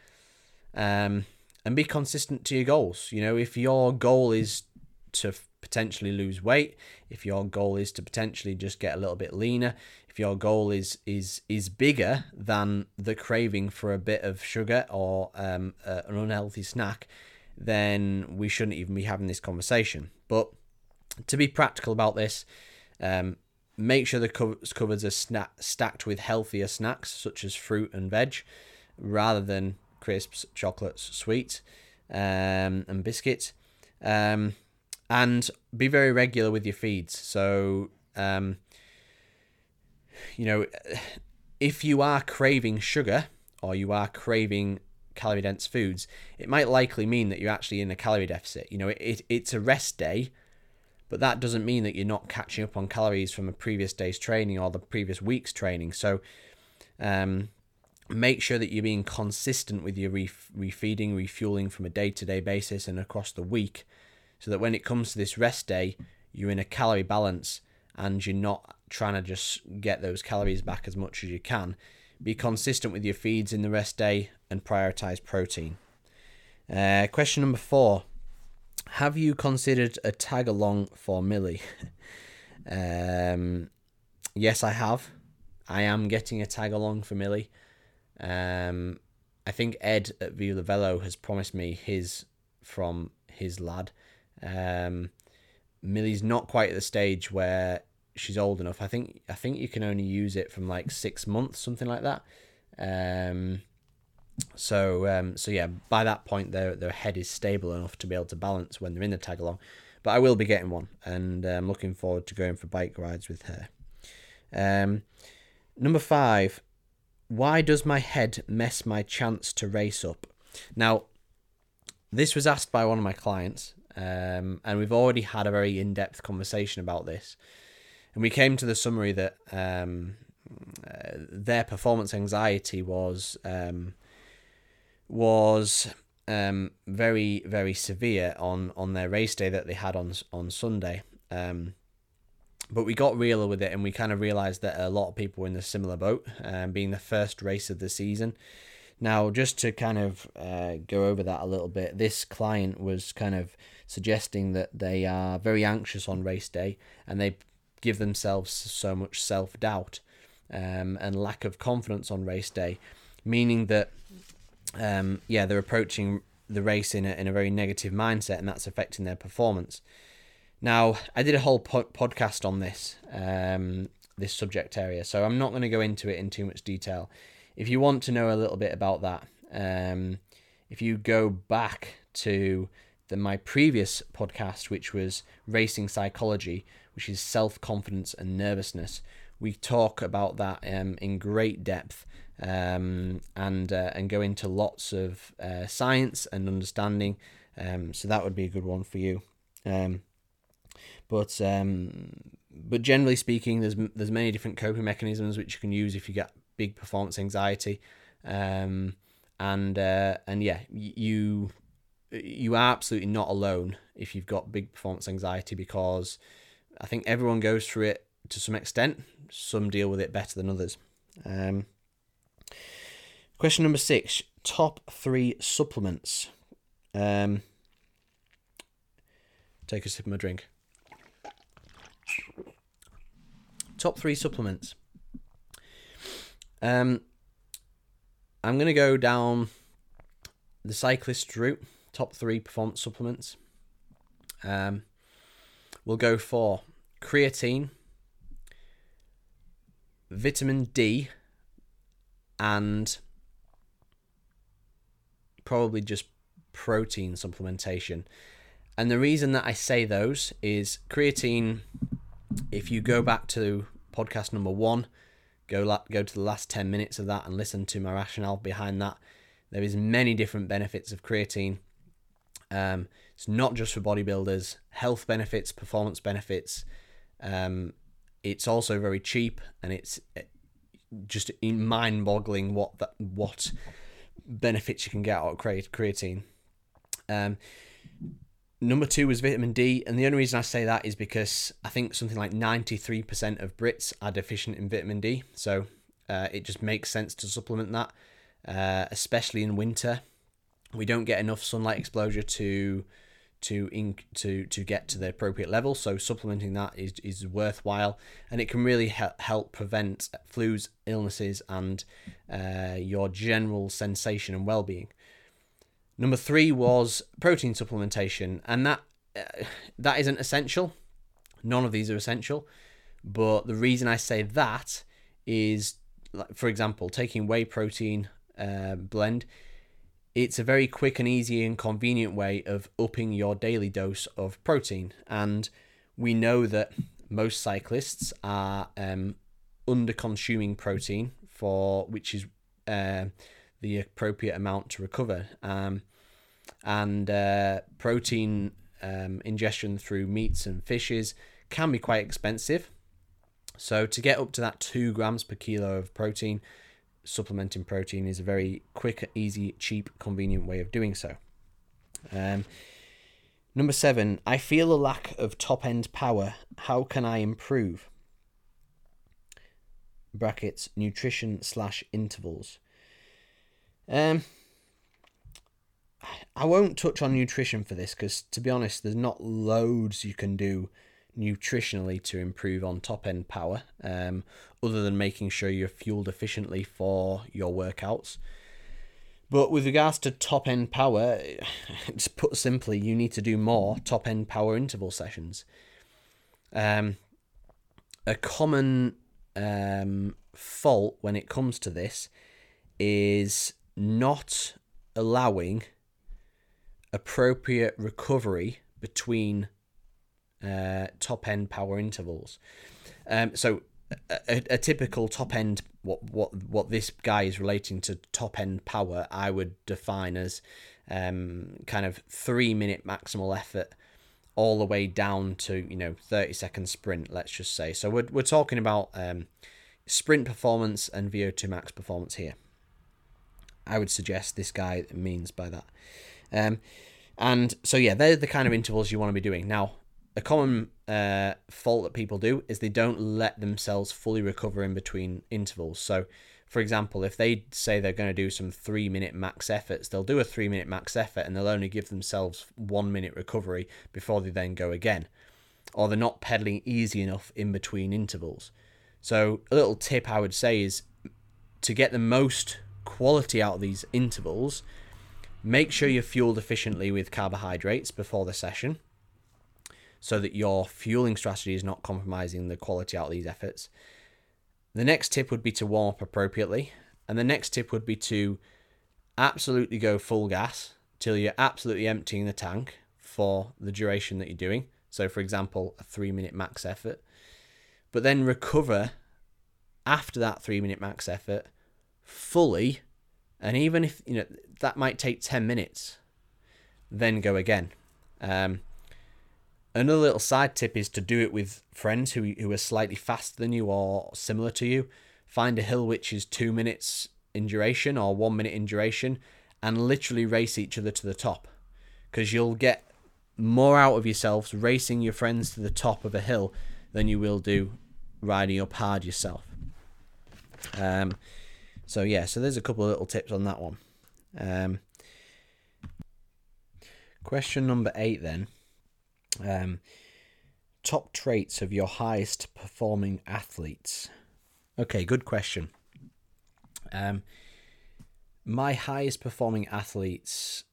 Um, and be consistent to your goals. You know, if your goal is to potentially lose weight, if your goal is to potentially just get a little bit leaner, if your goal is is is bigger than the craving for a bit of sugar or um, uh, an unhealthy snack, then we shouldn't even be having this conversation. But to be practical about this, um, make sure the cupboards are stacked with healthier snacks such as fruit and veg, rather than crisps, chocolates, sweets, um, and biscuits. Um, and be very regular with your feeds. So, um, you know, if you are craving sugar or you are craving calorie dense foods, it might likely mean that you're actually in a calorie deficit. You know, it, it, it's a rest day, but that doesn't mean that you're not catching up on calories from a previous day's training or the previous week's training. So, um, make sure that you're being consistent with your refeeding, refueling from a day to day basis and across the week so that when it comes to this rest day, you're in a calorie balance and you're not trying to just get those calories back as much as you can. Be consistent with your feeds in the rest day and prioritize protein. Uh, question number four Have you considered a tag along for Millie? um, yes, I have. I am getting a tag along for Millie. Um, I think Ed at Viva Velo has promised me his from his lad. Um, Millie's not quite at the stage where she's old enough. I think I think you can only use it from like six months, something like that. Um, so um, so yeah, by that point their their head is stable enough to be able to balance when they're in the tag along. But I will be getting one, and I'm looking forward to going for bike rides with her. Um, number five, why does my head mess my chance to race up? Now, this was asked by one of my clients, um, and we've already had a very in-depth conversation about this. And we came to the summary that um, uh, their performance anxiety was um, was um, very very severe on on their race day that they had on on Sunday. Um, but we got real with it, and we kind of realised that a lot of people were in a similar boat, um, being the first race of the season. Now, just to kind of uh, go over that a little bit, this client was kind of suggesting that they are very anxious on race day, and they give themselves so much self doubt um, and lack of confidence on race day, meaning that um, yeah, they're approaching the race in a, in a very negative mindset, and that's affecting their performance. Now, I did a whole po- podcast on this um, this subject area, so I'm not going to go into it in too much detail. If you want to know a little bit about that, um, if you go back to the, my previous podcast, which was racing psychology, which is self confidence and nervousness, we talk about that um, in great depth um, and uh, and go into lots of uh, science and understanding. Um, so that would be a good one for you. Um, but um, but generally speaking, there's there's many different coping mechanisms which you can use if you get big performance anxiety, um, and uh, and yeah, you you are absolutely not alone if you've got big performance anxiety because I think everyone goes through it to some extent. Some deal with it better than others. Um, Question number six top three supplements. Um, take a sip of my drink. Top three supplements. Um, I'm going to go down the cyclist route. Top three performance supplements. Um, we'll go for creatine, vitamin D, and probably just protein supplementation. And the reason that I say those is creatine. If you go back to podcast number one, go la- go to the last ten minutes of that and listen to my rationale behind that. There is many different benefits of creatine. Um, it's not just for bodybuilders. Health benefits, performance benefits. Um, it's also very cheap, and it's just mind-boggling what that what benefits you can get out of creatine. Um, number two was vitamin D, and the only reason I say that is because I think something like 93% of Brits are deficient in vitamin D, so uh, it just makes sense to supplement that, uh, especially in winter. We don't get enough sunlight exposure to to in, to to get to the appropriate level. So supplementing that is is worthwhile, and it can really help help prevent flus, illnesses, and uh, your general sensation and well being. Number three was protein supplementation, and that uh, that isn't essential. None of these are essential, but the reason I say that is, for example, taking whey protein uh, blend it's a very quick and easy and convenient way of upping your daily dose of protein. And we know that most cyclists are um, under consuming protein for which is uh, the appropriate amount to recover. Um, and uh, protein um, ingestion through meats and fishes can be quite expensive. So to get up to that two grams per kilo of protein, supplementing protein is a very quick, easy, cheap, convenient way of doing so. Um, number seven, I feel a lack of top end power. How can I improve? Brackets nutrition slash intervals. Um, I won't touch on nutrition for this because, to be honest, there's not loads you can do nutritionally to improve on top end power, um, other than making sure you're fueled efficiently for your workouts. But with regards to top end power, it's put simply, you need to do more top end power interval sessions. Um, a common um, fault when it comes to this is not allowing appropriate recovery between uh, top end power intervals. Um, so a, a, typical top end what what what this guy is relating to top end power I would define as um, kind of three minute maximal effort all the way down to you know 30 second sprint let's just say. So we're, we're talking about um, sprint performance and VO2 max performance here. I would suggest this guy means by that. Um, and so yeah they're the kind of intervals you want to be doing. Now a common uh, fault that people do is they don't let themselves fully recover in between intervals. So, for example, if they say they're going to do some three minute max efforts, they'll do a three minute max effort and they'll only give themselves one minute recovery before they then go again. Or they're not pedaling easy enough in between intervals. So, a little tip I would say is to get the most quality out of these intervals, make sure you're fueled efficiently with carbohydrates before the session so that your fueling strategy is not compromising the quality out of these efforts. The next tip would be to warm up appropriately. And the next tip would be to absolutely go full gas till you're absolutely emptying the tank for the duration that you're doing. So, for example, a three minute max effort. But then recover after that three minute max effort fully. And even if, you know, that might take 10 minutes, then go again. Um, Another little side tip is to do it with friends who who are slightly faster than you or similar to you. Find a hill which is two minutes in duration or one minute in duration, and literally race each other to the top, because you'll get more out of yourselves racing your friends to the top of a hill than you will do riding up hard yourself. Um, so yeah, so there's a couple of little tips on that one. Um, question number eight then um, top traits of your highest performing athletes. Okay, good question. Um, my highest performing athletes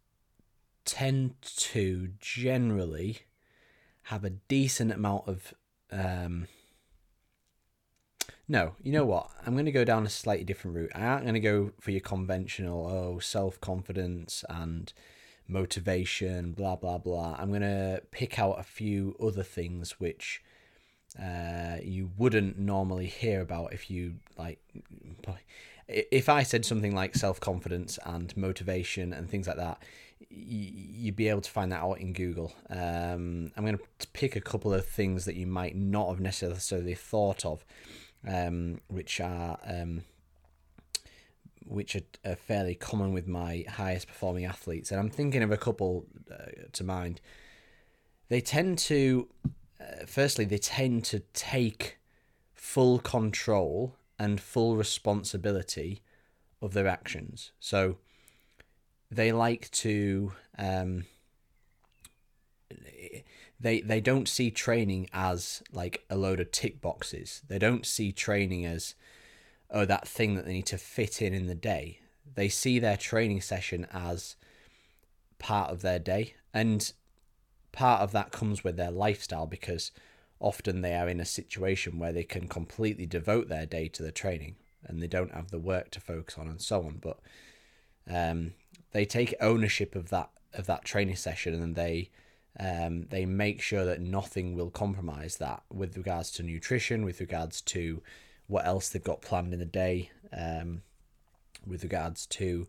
tend to generally have a decent amount of. Um, no, you know what? I'm going to go down a slightly different route. I aren't going to go for your conventional, oh, self confidence and motivation, blah blah blah. I'm gonna pick out a few other things which uh, you wouldn't normally hear about if you like. If I said something like self confidence and motivation and things like that, you'd be able to find that out in Google. Um, I'm going to pick a couple of things that you might not have necessarily thought of, um, which are um, which are, are, fairly common with my highest performing athletes, and I'm thinking of a couple uh, to mind. They tend to, uh, firstly, they tend to take full control and full responsibility of their actions. So they like to. Um, they they don't see training as like a load of tick boxes. They don't see training as oh, that thing that they need to fit in in the day. They see their training session as part of their day. And part of that comes with their lifestyle because often they are in a situation where they can completely devote their day to the training and they don't have the work to focus on and so on. But um, they take ownership of that of that training session and they um, they make sure that nothing will compromise that with regards to nutrition, with regards to what else they've got planned in the day um, with regards to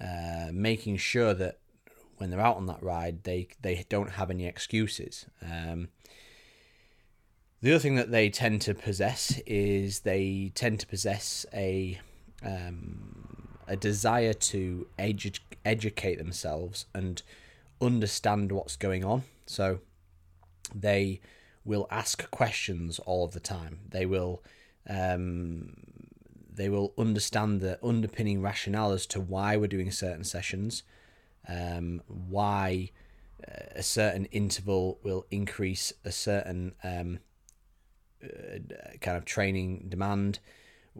uh, making sure that when they're out on that ride, they they don't have any excuses. Um, the other thing that they tend to possess is they tend to possess a um, a desire to edu- educate themselves and understand what's going on. So they will ask questions all of the time. They will um, they will understand the underpinning rationale as to why we're doing certain sessions, um, why uh, a certain interval will increase a certain um, uh, kind of training demand,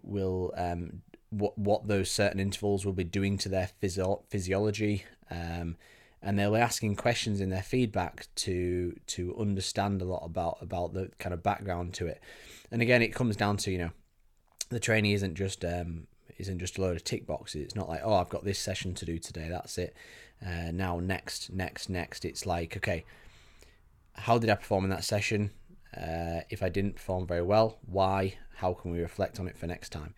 will um, what what those certain intervals will be doing to their physio- physiology, um, and they'll be asking questions in their feedback to to understand a lot about about the kind of background to it. And again, it comes down to you know, the training isn't just um, isn't just a load of tick boxes. It's not like oh I've got this session to do today. That's it. Uh, now next next next. It's like okay, how did I perform in that session? Uh, if I didn't perform very well, why? How can we reflect on it for next time?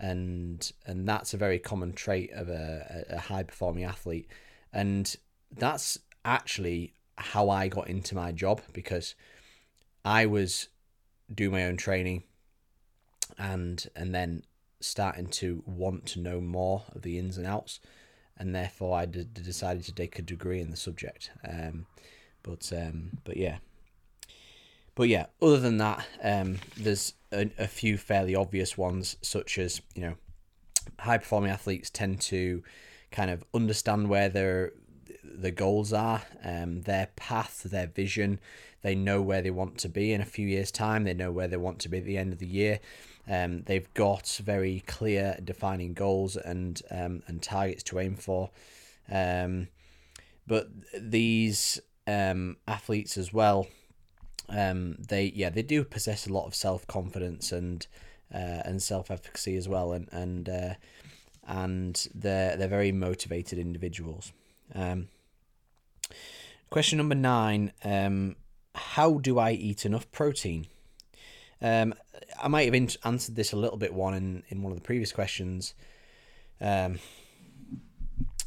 And and that's a very common trait of a, a high performing athlete. And that's actually how I got into my job because I was doing my own training and and then starting to want to know more of the ins and outs and therefore I d- decided to take a degree in the subject um, but um, but yeah but yeah other than that um, there's a, a few fairly obvious ones such as you know high performing athletes tend to kind of understand where their the goals are, um, their path, their vision. They know where they want to be in a few years' time. They know where they want to be at the end of the year. Um, they've got very clear, defining goals and um, and targets to aim for. Um, but these um, athletes as well, um, they yeah they do possess a lot of self confidence and uh, and self efficacy as well, and and uh, and they're they're very motivated individuals. Um, question number nine: um, How do I eat enough protein? Um, I might have in- answered this a little bit one in, in one of the previous questions. Um,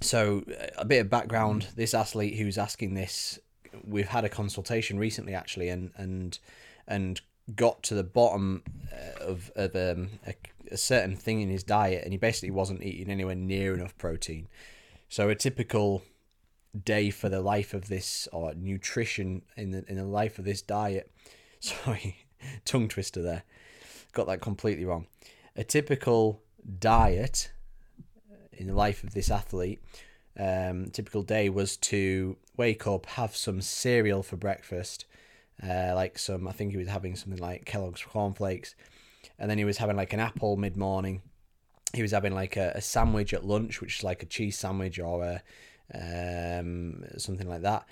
so a bit of background: this athlete who's asking this, we've had a consultation recently actually, and and and got to the bottom uh, of of um, a, a certain thing in his diet, and he basically wasn't eating anywhere near enough protein. So a typical day for the life of this or nutrition in the in the life of this diet. Sorry, tongue twister there. Got that completely wrong. A typical diet in the life of this athlete, um, typical day was to wake up, have some cereal for breakfast, uh, like some. I think he was having something like Kellogg's cornflakes, and then he was having like an apple mid morning. He was having like a, a sandwich at lunch, which is like a cheese sandwich or a um, something like that.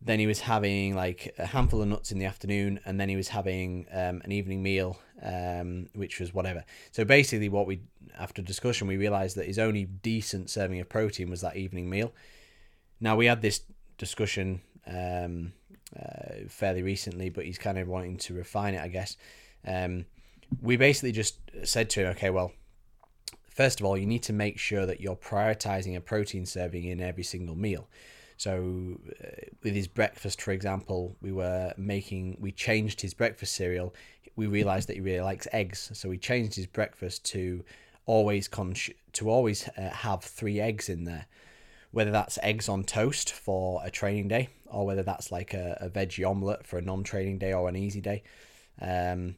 Then he was having like a handful of nuts in the afternoon, and then he was having um, an evening meal, um, which was whatever. So basically, what we after discussion we realised that his only decent serving of protein was that evening meal. Now we had this discussion um, uh, fairly recently, but he's kind of wanting to refine it, I guess. Um, we basically just said to him, okay, well, first of all, you need to make sure that you're prioritizing a protein serving in every single meal. So, uh, with his breakfast, for example, we were making, we changed his breakfast cereal. We realized that he really likes eggs, so we changed his breakfast to always con- to always uh, have three eggs in there. Whether that's eggs on toast for a training day, or whether that's like a, a veggie omelette for a non-training day or an easy day. Um,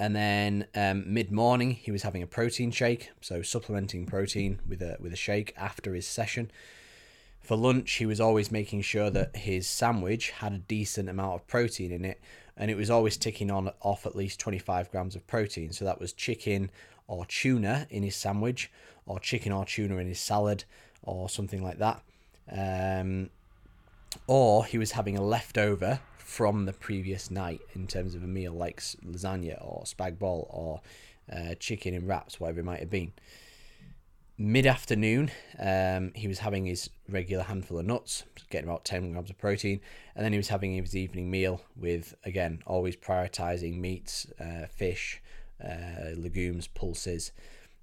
and then um, mid morning he was having a protein shake, so supplementing protein with a with a shake after his session. For lunch, he was always making sure that his sandwich had a decent amount of protein in it, and it was always ticking on off at least 25 grams of protein. So that was chicken or tuna in his sandwich, or chicken or tuna in his salad, or something like that. Um, or he was having a leftover from the previous night in terms of a meal like lasagna or spag bol or uh, chicken in wraps, whatever it might have been. Mid afternoon, um, he was having his regular handful of nuts, getting about 10 grams of protein, and then he was having his evening meal with, again, always prioritizing meats, uh, fish, uh, legumes, pulses.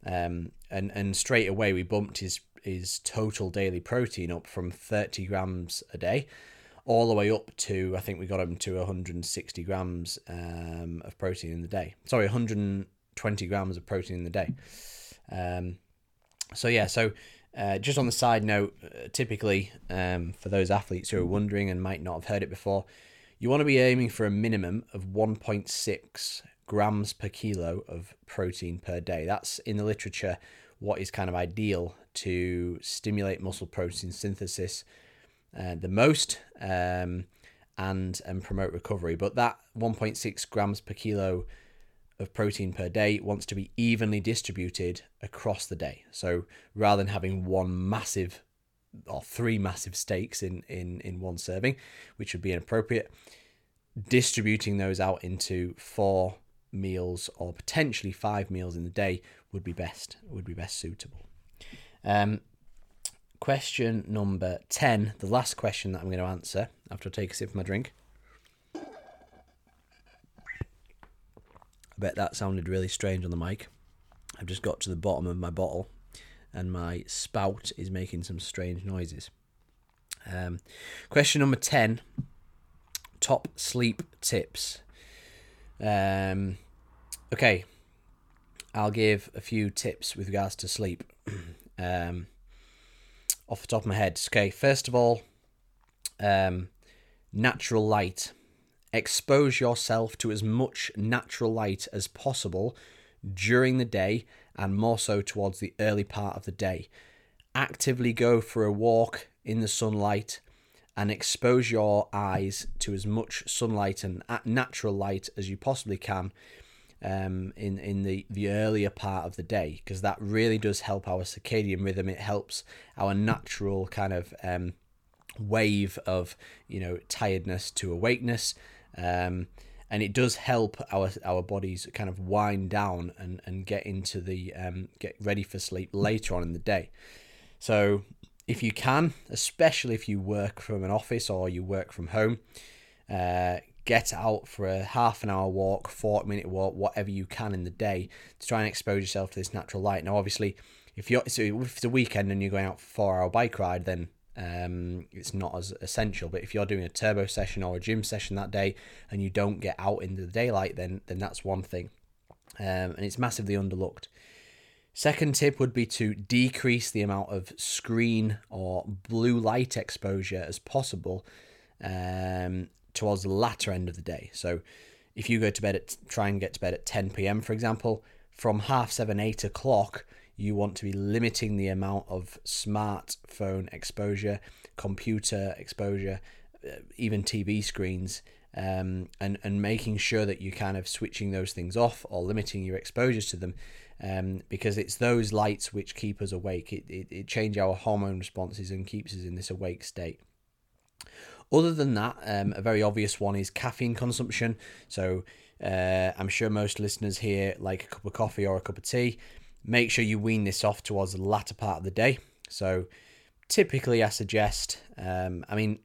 Um, and, and straight away, we bumped his, his total daily protein up from 30 grams a day all the way up to I think we got him to 160 grams um, of protein in the day. Sorry, 120 grams of protein in the day. Um, so yeah, so uh, just on the side note, uh, typically um, for those athletes who are wondering and might not have heard it before, you want to be aiming for a minimum of 1.6 grams per kilo of protein per day. That's in the literature what is kind of ideal to stimulate muscle protein synthesis uh, the most um, and and promote recovery. But that 1.6 grams per kilo of protein per day wants to be evenly distributed across the day. So rather than having one massive or three massive steaks in in in one serving, which would be inappropriate. Distributing those out into four meals or potentially five meals in the day would be best would be best suitable. Um, question number 10, the last question that I'm going to answer after I take a sip of my drink. I bet that sounded really strange on the mic. I've just got to the bottom of my bottle and my spout is making some strange noises. Um, question number 10 top sleep tips. Um, okay, I'll give a few tips with regards to sleep. um, off the top of my head. Okay, first of all, um, natural light. Expose yourself to as much natural light as possible during the day and more so towards the early part of the day. Actively go for a walk in the sunlight and expose your eyes to as much sunlight and natural light as you possibly can um, in in the the earlier part of the day because that really does help our circadian rhythm. It helps our natural kind of um, wave of you know tiredness to awakeness. Um, and it does help our our bodies kind of wind down and, and get into the um, get ready for sleep later on in the day. So if you can, especially if you work from an office or you work from home, uh, get out for a half an hour walk, 40 minute walk, whatever you can in the day to try and expose yourself to this natural light. Now, obviously, if you're so if it's a weekend and you're going out for a four hour bike ride, then um, it's not as essential. But if you're doing a turbo session or a gym session that day and you don't get out into the daylight, then then that's one thing, um, and it's massively underlooked. Second tip would be to decrease the amount of screen or blue light exposure as possible um, towards the latter end of the day. So if you go to bed at try and get to bed at 10 p.m. for example, from half seven, eight o'clock, you want to be limiting the amount of smartphone exposure, computer exposure, uh, even TV screens, um, and and making sure that you're kind of switching those things off or limiting your exposures to them, um, because it's those lights which keep us awake. It, it, it change our hormone responses and keeps us in this awake state. Other than that, um, a very obvious one is caffeine consumption. So uh, I'm sure most listeners here like a cup of coffee or a cup of tea. Make sure you wean this off towards the latter part of the day. So typically, I suggest, um, I mean,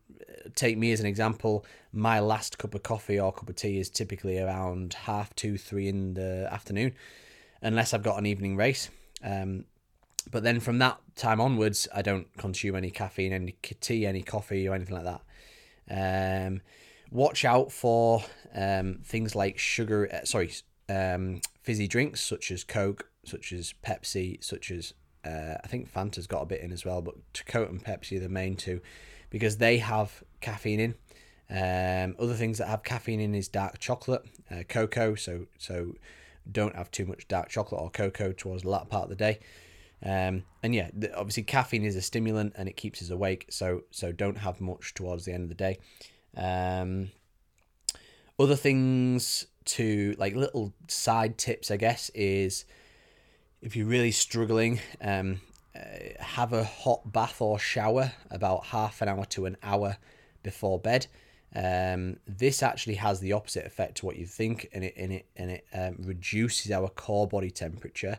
take me as an example. My last cup of coffee or cup of tea is typically around half two, three in the afternoon, unless I've got an evening race. Um, but then from that time onwards, I don't consume any caffeine, any tea, any coffee, or anything like that. Um, watch out for um, things like sugar, uh, sorry, um, fizzy drinks such as Coke, such as Pepsi, such as uh, I think Fanta's got a bit in as well, but Coke and Pepsi are the main two because they have caffeine in. Um, other things that have caffeine in is dark chocolate, uh, cocoa. So so don't have too much dark chocolate or cocoa towards the latter part of the day. Um, and yeah, obviously caffeine is a stimulant and it keeps us awake. So so don't have much towards the end of the day. Um, other things to like little side tips, I guess, is if you're really struggling, um, uh, have a hot bath or shower about half an hour to an hour before bed. Um, this actually has the opposite effect to what you think, and it and it and it um, reduces our core body temperature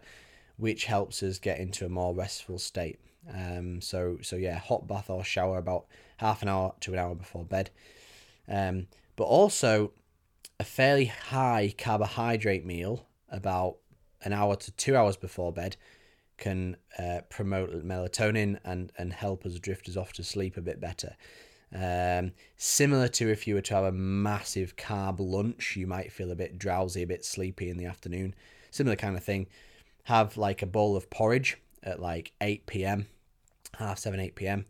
which helps us get into a more restful state. Um, so so yeah, hot bath or shower about half an hour to an hour before bed. Um, but also a fairly high carbohydrate meal about an hour to two hours before bed can uh, promote melatonin and, and help us drift us off to sleep a bit better. Um, similar to if you were to have a massive carb lunch, you might feel a bit drowsy, a bit sleepy in the afternoon. Similar kind of thing have like a bowl of porridge at like 8 p.m., half 7, 8 p.m.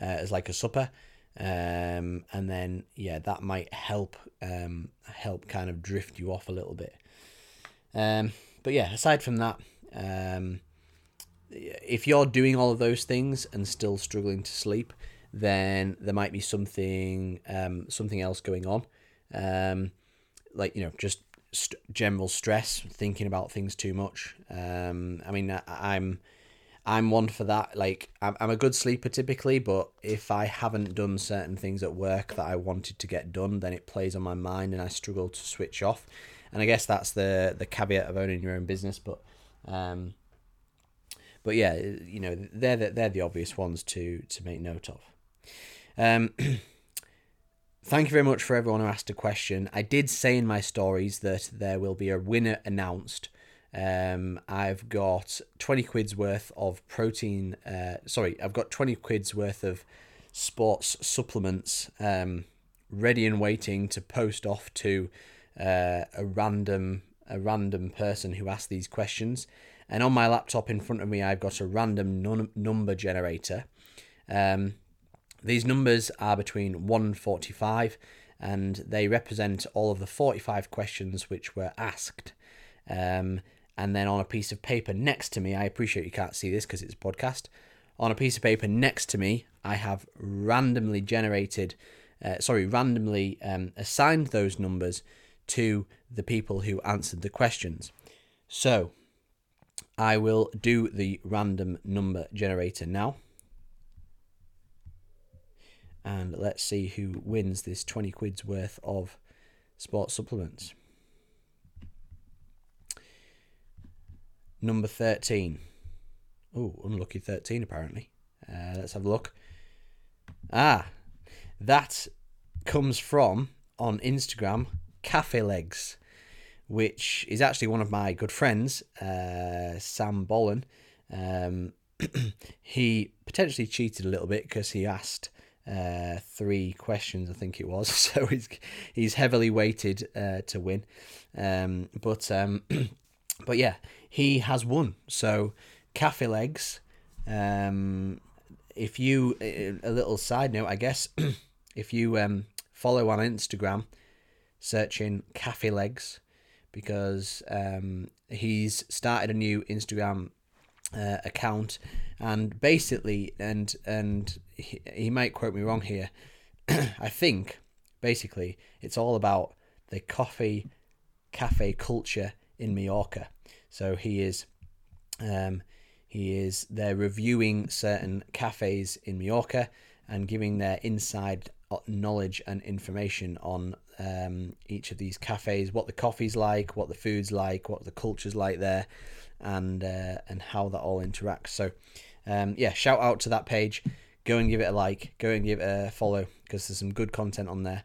Uh, as like a supper. Um, and then yeah, that might help um, help kind of drift you off a little bit. Um, but yeah, aside from that, um, if you're doing all of those things and still struggling to sleep, then there might be something um, something else going on. Um, like you know, just st- general stress, thinking about things too much. Um, I mean, I, I'm I'm one for that. Like, I'm, I'm a good sleeper typically, but if I haven't done certain things at work that I wanted to get done, then it plays on my mind and I struggle to switch off. And I guess that's the the caveat of owning your own business. But, um, but yeah, you know, they're the, they're the obvious ones to to make note of. Um, thank you very much for everyone who asked a question. I did say in my stories that there will be a winner announced um, I've got 20 quid's worth of protein. Uh, sorry, I've got 20 quid's worth of sports supplements um, ready and waiting to post off to uh, a random a random person who asked these questions. And on my laptop in front of me, I've got a random num- number generator. Um, these numbers are between 1 and 45, and they represent all of the 45 questions which were asked. Um, and then on a piece of paper next to me, I appreciate you can't see this because it's a podcast. On a piece of paper next to me, I have randomly generated, uh, sorry, randomly um, assigned those numbers to the people who answered the questions. So I will do the random number generator now. And let's see who wins this 20 quid's worth of sports supplements. number 13. Oh, unlucky 13 apparently. Uh, let's have a look. Ah, that comes from on Instagram Cafe Legs, which is actually one of my good friends, uh, Sam Bollen. Um, he potentially cheated a little bit because he asked uh, three questions, I think it was. So he's he's heavily weighted uh, to win. Um, but um, but yeah, he has won. So, Cafe Legs. Um, if you a little side note, I guess, if you um, follow on Instagram, searching Cafe Legs, because um, he's started a new Instagram uh, account, and basically, and and he, he might quote me wrong here. I think basically it's all about the coffee cafe culture in Mallorca. So he is, um, he is. They're reviewing certain cafes in Mallorca and giving their inside knowledge and information on um, each of these cafes, what the coffee's like, what the food's like, what the culture's like there, and uh, and how that all interacts. So, um, yeah, shout out to that page. Go and give it a like. Go and give it a follow because there's some good content on there.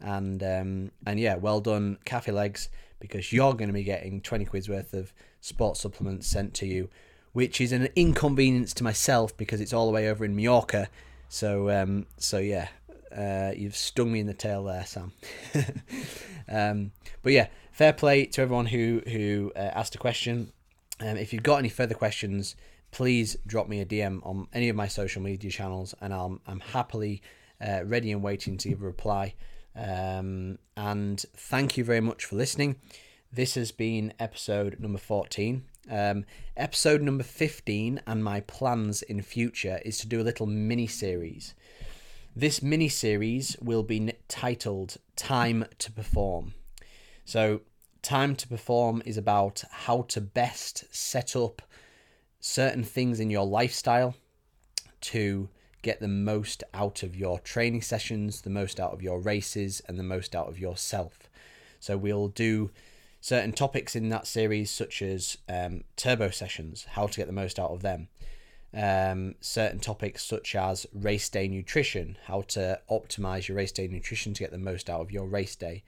And um, and yeah, well done, Cafe Legs because you're going to be getting 20 quid's worth of sports supplements sent to you, which is an inconvenience to myself because it's all the way over in Mallorca. So, um, so yeah, uh, you've stung me in the tail there, Sam. um, but yeah, fair play to everyone who who uh, asked a question. Um, if you've got any further questions, please drop me a DM on any of my social media channels, and I'm I'm happily uh, ready and waiting to give a reply. Um, and thank you very much for listening. This has been episode number 14. Um, episode number 15 and my plans in future is to do a little mini series. This mini series will be titled Time to Perform. So, Time to Perform is about how to best set up certain things in your lifestyle to get the most out of your training sessions, the most out of your races, and the most out of yourself. So we'll do certain topics in that series, such as um, turbo sessions, how to get the most out of them. Um, certain topics such as race day nutrition, how to optimize your race day nutrition to get the most out of your race day,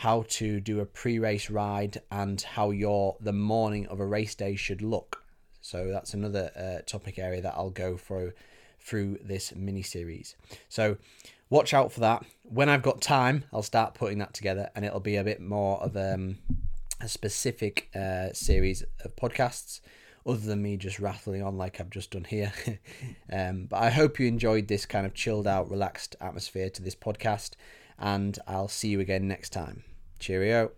how to do a pre-race ride, and how your the morning of a race day should look. So that's another uh, topic area that I'll go through through this mini series. So watch out for that. When I've got time, I'll start putting that together, and it'll be a bit more of um, a specific uh, series of podcasts, other than me just rattling on like I've just done here. um, but I hope you enjoyed this kind of chilled out, relaxed atmosphere to this podcast, and I'll see you again next time. Cheerio.